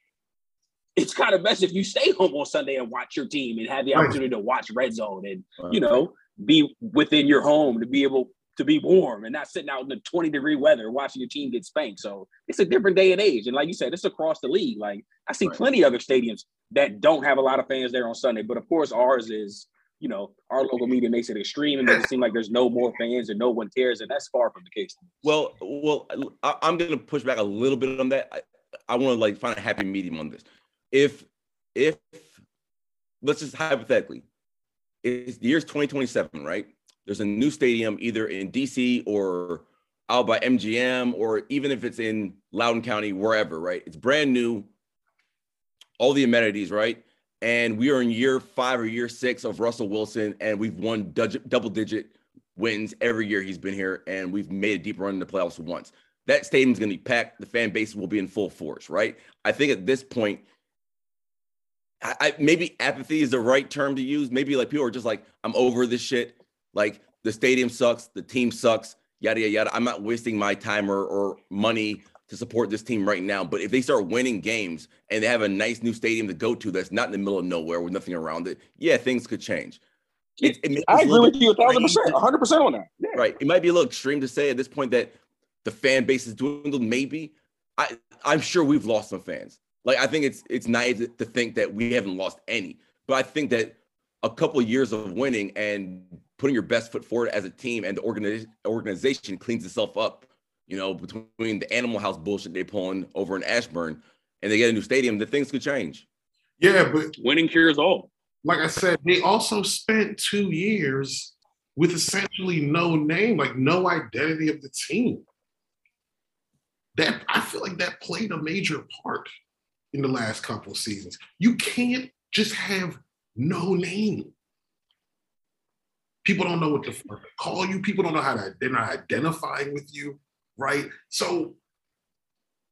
it's kind of best if you stay home on Sunday and watch your team and have the Right. opportunity to watch Red Zone and Right. you know be within your home to be able to be warm and not sitting out in the 20 degree weather watching your team get spanked. So it's a different day and age. And like you said, it's across the league. Like I see Right. plenty of other stadiums that don't have a lot of fans there on Sunday. But of course, ours is, you know, our local media makes it extreme and makes it seem like there's no more fans and no one cares. And that's far from the case. Well, well, I, I'm going to push back a little bit on that. I, I want to like find a happy medium on this. If, if, let's just hypothetically, it's the year's 2027, right? There's a new stadium either in DC or out by MGM, or even if it's in Loudoun County, wherever, right? It's brand new, all the amenities, right? And we are in year five or year six of Russell Wilson, and we've won double digit wins every year he's been here, and we've made a deep run in the playoffs once. That stadium's going to be packed. The fan base will be in full force, right? I think at this point, I, I maybe apathy is the right term to use. Maybe like people are just like, I'm over this shit. Like the stadium sucks, the team sucks, yada yada yada. I'm not wasting my time or, or money to support this team right now. But if they start winning games and they have a nice new stadium to go to that's not in the middle of nowhere with nothing around it, yeah, things could change. It, it I agree with you a thousand percent, hundred percent on that. Yeah. right. It might be a little extreme to say at this point that the fan base is dwindled. Maybe I I'm sure we've lost some fans. Like I think it's it's naive to think that we haven't lost any, but I think that a couple of years of winning and putting your best foot forward as a team and the organi- organization cleans itself up. You know, between the Animal House bullshit they pulling over in Ashburn and they get a new stadium, the things could change. Yeah, but Winning cures all. like I said, they also spent two years with essentially no name, like no identity of the team. That I feel like that played a major part in the last couple of seasons. You can't just have no name. People don't know what to to call you. People don't know how to, they're not identifying with you, right? So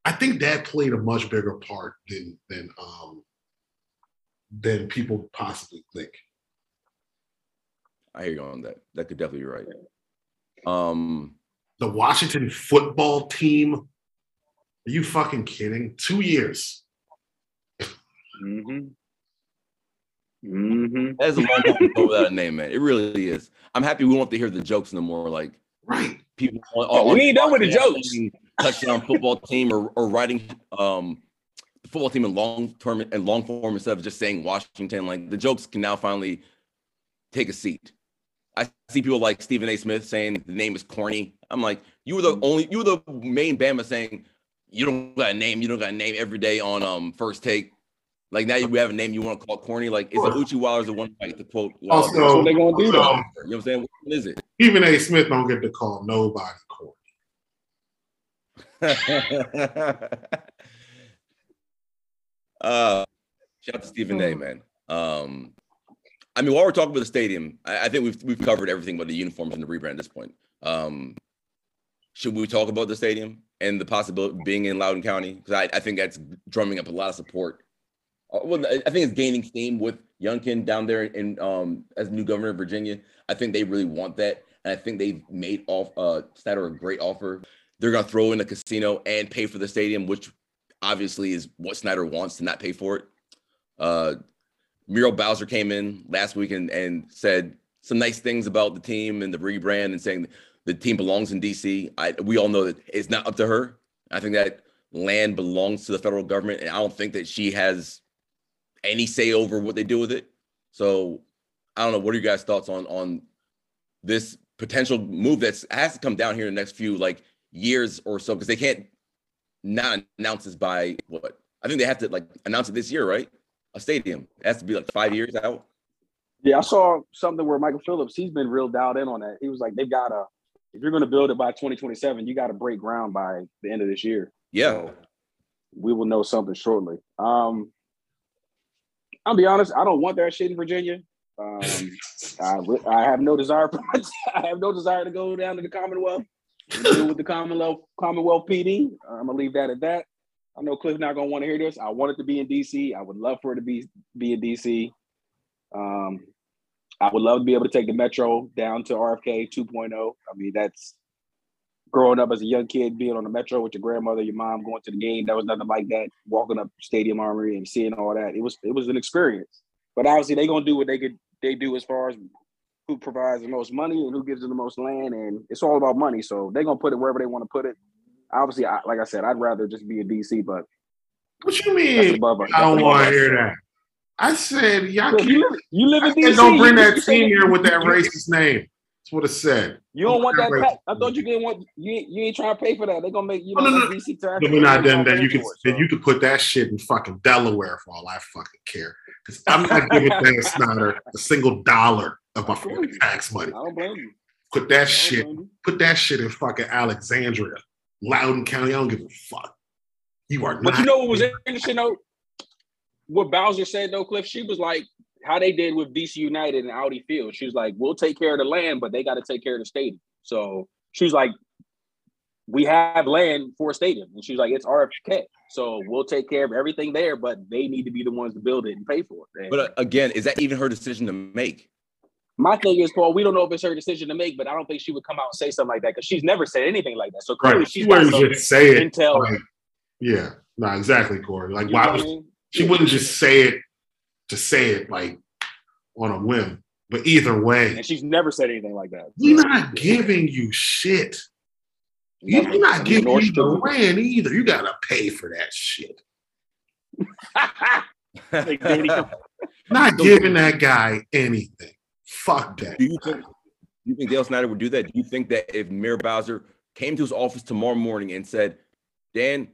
I think that played a much bigger part than than um than people possibly think. I hear you on that. That could definitely be right. Um, The Washington football team. Are you fucking kidding? Two years. Mm-hmm. Mm-hmm. that is a long time without a name, man. It really is. I'm happy we won't have to hear the jokes no more. Like Right. people, Oh, we ain't done with the jokes. Touchdown football team or, or writing um the football team in long term and long form instead of just saying Washington. Like the jokes can now finally take a seat. I see people like Stephen A. Smith saying the name is corny. I'm like, you were the only, you were the main Bama saying you don't got a name, you don't got a name every day on um first take. Like now you have a name you want to call corny. Like is it Uchi Wilder's the one like to quote? Wilder? Also, That's what they gonna do, though. also, you know what I'm saying? What is it? even A. Smith don't get to call nobody corny. uh, Shout out to Stephen A. Man. Um, I mean, while we're talking about the stadium, I, I think we've we've covered everything but the uniforms and the rebrand at this point. Um, should we talk about the stadium and the possibility of being in Loudoun County? Because I, I think that's drumming up a lot of support. Uh, well, I think it's gaining steam with Youngkin down there in um, as new governor of Virginia. I think they really want that, and I think they've made off uh, Snyder a great offer. They're gonna throw in a casino and pay for the stadium, which obviously is what Snyder wants to not pay for it. Uh, Muriel Bowser came in last week and, and said some nice things about the team and the rebrand and saying the team belongs in DC. I, we all know that it's not up to her. I think that land belongs to the federal government, and I don't think that she has any say over what they do with it. So I don't know. What are you guys' thoughts on on this potential move that has to come down here in the next few like years or so? Because they can't not announce this by what I think they have to like announce it this year, right? A stadium it has to be like five years out. Yeah, I saw something where Michael Phillips, he's been real dialed in on that. He was like, they've got to, if you're going to build it by 2027, you got to break ground by the end of this year. Yeah. So we will know something shortly. Um, I'll be honest, I don't want that shit in Virginia. Um, I, I have no desire. I have no desire to go down to the Commonwealth deal with the Commonwealth Commonwealth PD. I'm gonna leave that at that. I know Cliff not gonna want to hear this. I want it to be in DC. I would love for it to be be in DC. Um, I would love to be able to take the metro down to RFK 2.0. I mean, that's growing up as a young kid, being on the metro with your grandmother, your mom, going to the game. That was nothing like that. Walking up Stadium Armory and seeing all that. It was it was an experience. But obviously, they're gonna do what they could they do as far as who provides the most money and who gives them the most land, and it's all about money. So they're gonna put it wherever they want to put it. Obviously, I, like I said, I'd rather just be in DC, but What you mean? above. I don't want to hear that. I said y'all you, live, you live in DC. don't bring that team here with that racist name. That's what it said. You don't want that. Tax. I thought you didn't want. You ain't, you ain't trying to pay for that. They're gonna make you No, know no, that no. DC we're not They're then. gonna Then pay you can it, so. you can put that shit in fucking Delaware for all I fucking care. Because I'm not giving Dan Snyder a single dollar of my fucking tax money. I don't blame you. Put that shit. Put that shit in fucking Alexandria, Loudoun County. I don't give a fuck. You are But you know what was interesting though? What Bowser said though, Cliff, she was like how they did with DC United and Audi Field. She was like, "We'll take care of the land, but they got to take care of the stadium." So she was like, "We have land for a stadium," and she's like, "It's RFK, so we'll take care of everything there, but they need to be the ones to build it and pay for it." And But uh, again, is that even her decision to make? my thing is, Paul, we don't know if it's her decision to make, but I don't think she would come out and say something like that because she's never said anything like that. So clearly, right. She she's wouldn't some just say it. intel. like, yeah. No, exactly, Corey. Like, You why what I was mean? she wouldn't just say it to say it like on a whim? But either way, And she's never said anything like that. we're not giving you shit. You're Never. not giving you the we. land either. You gotta pay for that shit. Not giving that guy anything. Fuck that. Do you think do you think Dale Snyder would do that? Do you think that if Mayor Bowser came to his office tomorrow morning and said, Dan,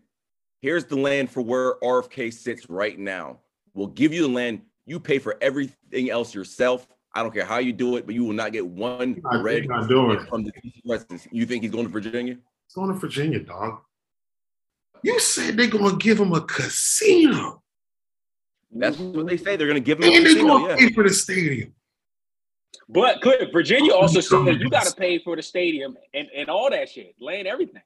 here's the land for where RFK sits right now. We'll give you the land. You pay for everything else yourself. I don't care how you do it, but you will not get one Not- red not from the DC residents. You think he's going to Virginia? It's going to Virginia, dog. You said they're gonna give him a casino. That's what they say. They're going to give him a And they're gonna Yeah. pay for the stadium. But Cliff, Virginia also said you got to pay for the stadium and, and all that shit, land everything.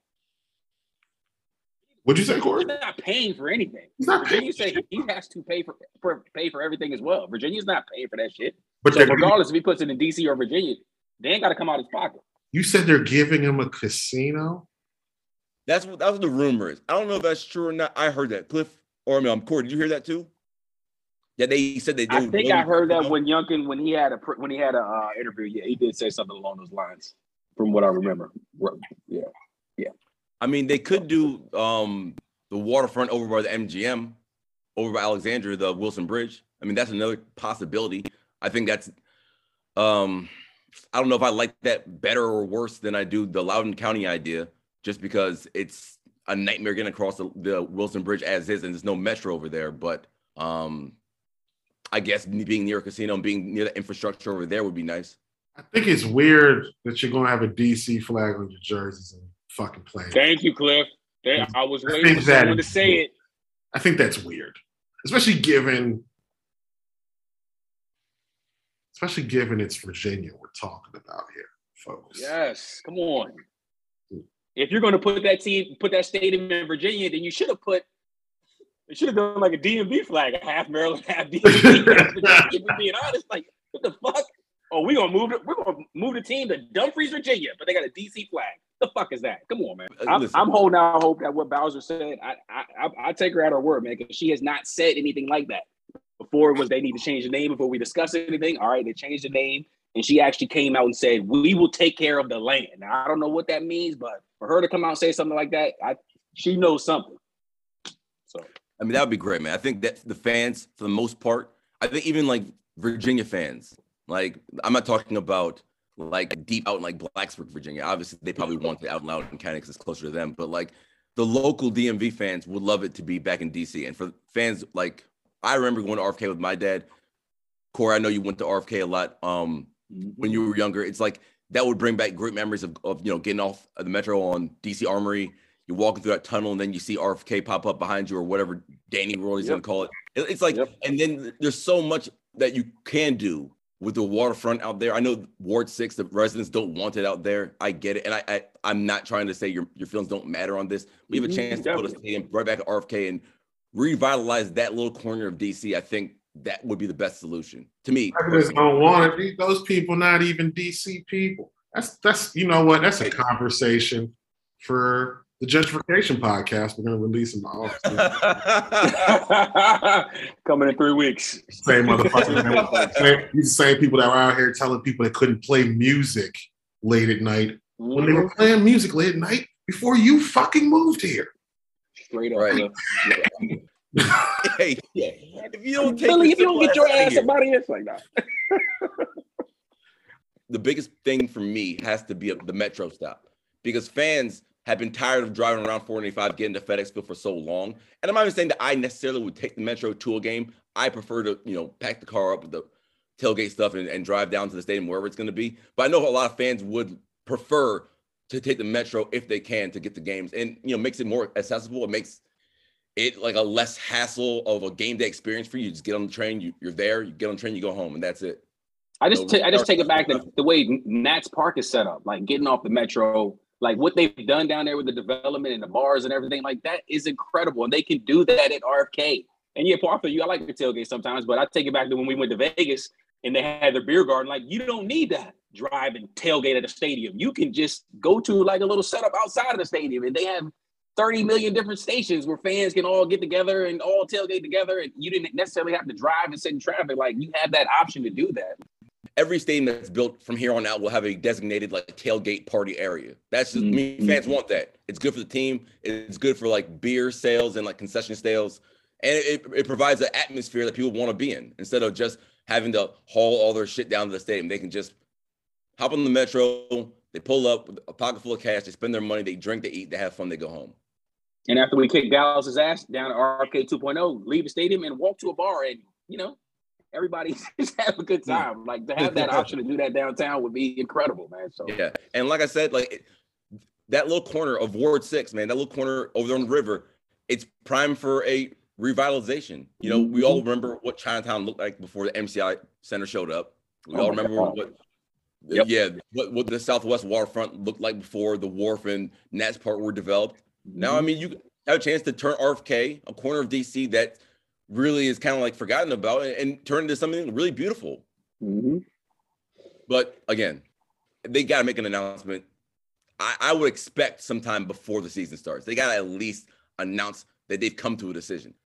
What'd you say, Corey? He's not paying for anything. He's not paying. Virginia said he has to pay for, for pay for everything as well. Virginia's not paying for that shit. But So regardless if he puts it in DC or Virginia, they ain't got to come out of his pocket. you said they're giving him a casino. That's what that was the rumor is. I don't know if that's true or not. I heard that. Cliff, or I mean, I'm Corey. Did you hear that too? Yeah, they said they. they I would think build I a heard that when Youngkin when he had a when he had a uh, interview. Yeah, he did say something along those lines, from what I remember. Yeah, yeah, I mean, they could do um the waterfront over by the MGM, over by Alexandria, the Wilson Bridge. I mean, that's another possibility. I think that's um I don't know if I like that better or worse than I do the Loudoun County idea, just because it's a nightmare getting across the, the Wilson Bridge as is, and there's no metro over there. But um I guess being near a casino and being near the infrastructure over there would be nice. I think it's weird that you're gonna have a DC flag on your jerseys and fucking play. Thank you, Cliff. I was waiting I for someone to say it. I think that's weird, especially given, especially given it's Virginia we're talking about here, folks. Yes, come on. If you're going to put that team, put that stadium in Virginia, then you should have put. It should have done like a DMV flag, half Maryland, half DMV. half being honest, like what the fuck? Oh, we gonna move it. We're gonna move the team to Dumfries, Virginia, but they got a DC flag. The fuck is that? Come on, man. Uh, I'm, Listen. I'm holding out hope that what Bowser said. I I I, I take her at her word, man, because she has not said anything like that. Before it was they need to change the name before we discuss anything. All right, they changed the name, and she actually came out and said, "We will take care of the land." Now I don't know what that means, but for her to come out and say something like that, I she knows something. So I mean, that would be great, man. I think that the fans, for the most part, I think even like Virginia fans, like I'm not talking about like deep out in like Blacksburg, Virginia. Obviously, they probably want it out in Loudoun County because it's closer to them. But like the local DMV fans would love it to be back in DC. And for fans like I remember going to RFK with my dad. Corey, I know you went to RFK a lot um, when you were younger. It's like that would bring back great memories of, of you know getting off of the metro on DC Armory. You're walking through that tunnel, and then you see RFK pop up behind you, or whatever Danny is Yep. to call it. It- It's like, Yep. and then there's so much that you can do with the waterfront out there. I know Ward Six, the residents don't want it out there. I get it, and I, I I'm not trying to say your your feelings don't matter on this. We have a Mhm, chance to put a stadium right back at RFK and revitalize that little corner of DC. I think that would be the best solution to me. Residents don't want it. Those people not even DC people. That's that's you know what? That's a conversation for the gentrification podcast. We're gonna release in the office. coming in three weeks. Same motherfuckers. same, these the same people that were out here telling people they couldn't play music late at night when they were mm-hmm. playing music late at night before you fucking moved here. Straight up. Right. brother. hey, if you don't take Billy, if you don't get your ass here, up out of here, it's like that. the biggest thing for me has to be the metro stop because fans have been tired of driving around 485 getting to FedEx Field for so long. And I'm not even saying that I necessarily would take the metro to a game. I prefer to, you know, pack the car up with the tailgate stuff and, and drive down to the stadium wherever it's going to be. But I know a lot of fans would prefer to take the metro if they can to get the games and you know makes it more accessible. It makes it like a less hassle of a game day experience for you. You just get on the train, you, you're there, you get on the train, you go home, and that's it. I just So ta- I just take it back to the way Nats Park is set up, like getting off the metro, like what they've done down there with the development and the bars and everything, like that is incredible. And they can do that at RFK. And yeah, Parker, you I like the tailgate sometimes, but I take it back to when we went to Vegas and they had their beer garden. Like you don't need to drive and tailgate at a stadium. You can just go to like a little setup outside of the stadium, and they have 30 million different stations where fans can all get together and all tailgate together. And you didn't necessarily have to drive and sit in traffic. Like you have that option to do that. Every stadium that's built from here on out will have a designated like tailgate party area. That's just I mean, Mhm. fans want that. It's good for the team. It's good for like beer sales and like concession sales, and it, it provides an atmosphere that people want to be in instead of just having to haul all their shit down to the stadium. They can just hop on the metro. They pull up with a pocket full of cash. They spend their money. They drink. They eat. They have fun. They go home. And after we kick Dallas's ass down to RK 2.0, leave the stadium and walk to a bar and, you know, everybody just have a good time. Like to have that option to do that downtown would be incredible, man. So Yeah, and like I said, like that little corner of Ward Six, man, that little corner over there on the river, it's prime for a revitalization. You know, we all remember what Chinatown looked like before the MCI Center showed up. We Oh all remember God. what, Yep. yeah, what, what the Southwest waterfront looked like before the wharf and Nats Park were developed. Now, I Mm-hmm. mean, you have a chance to turn RFK, a corner of DC that really is kind of like forgotten about, and, and turn into something really beautiful. Mhm. But again, they got to make an announcement. I, I would expect sometime before the season starts. They got to at least announce that they've come to a decision.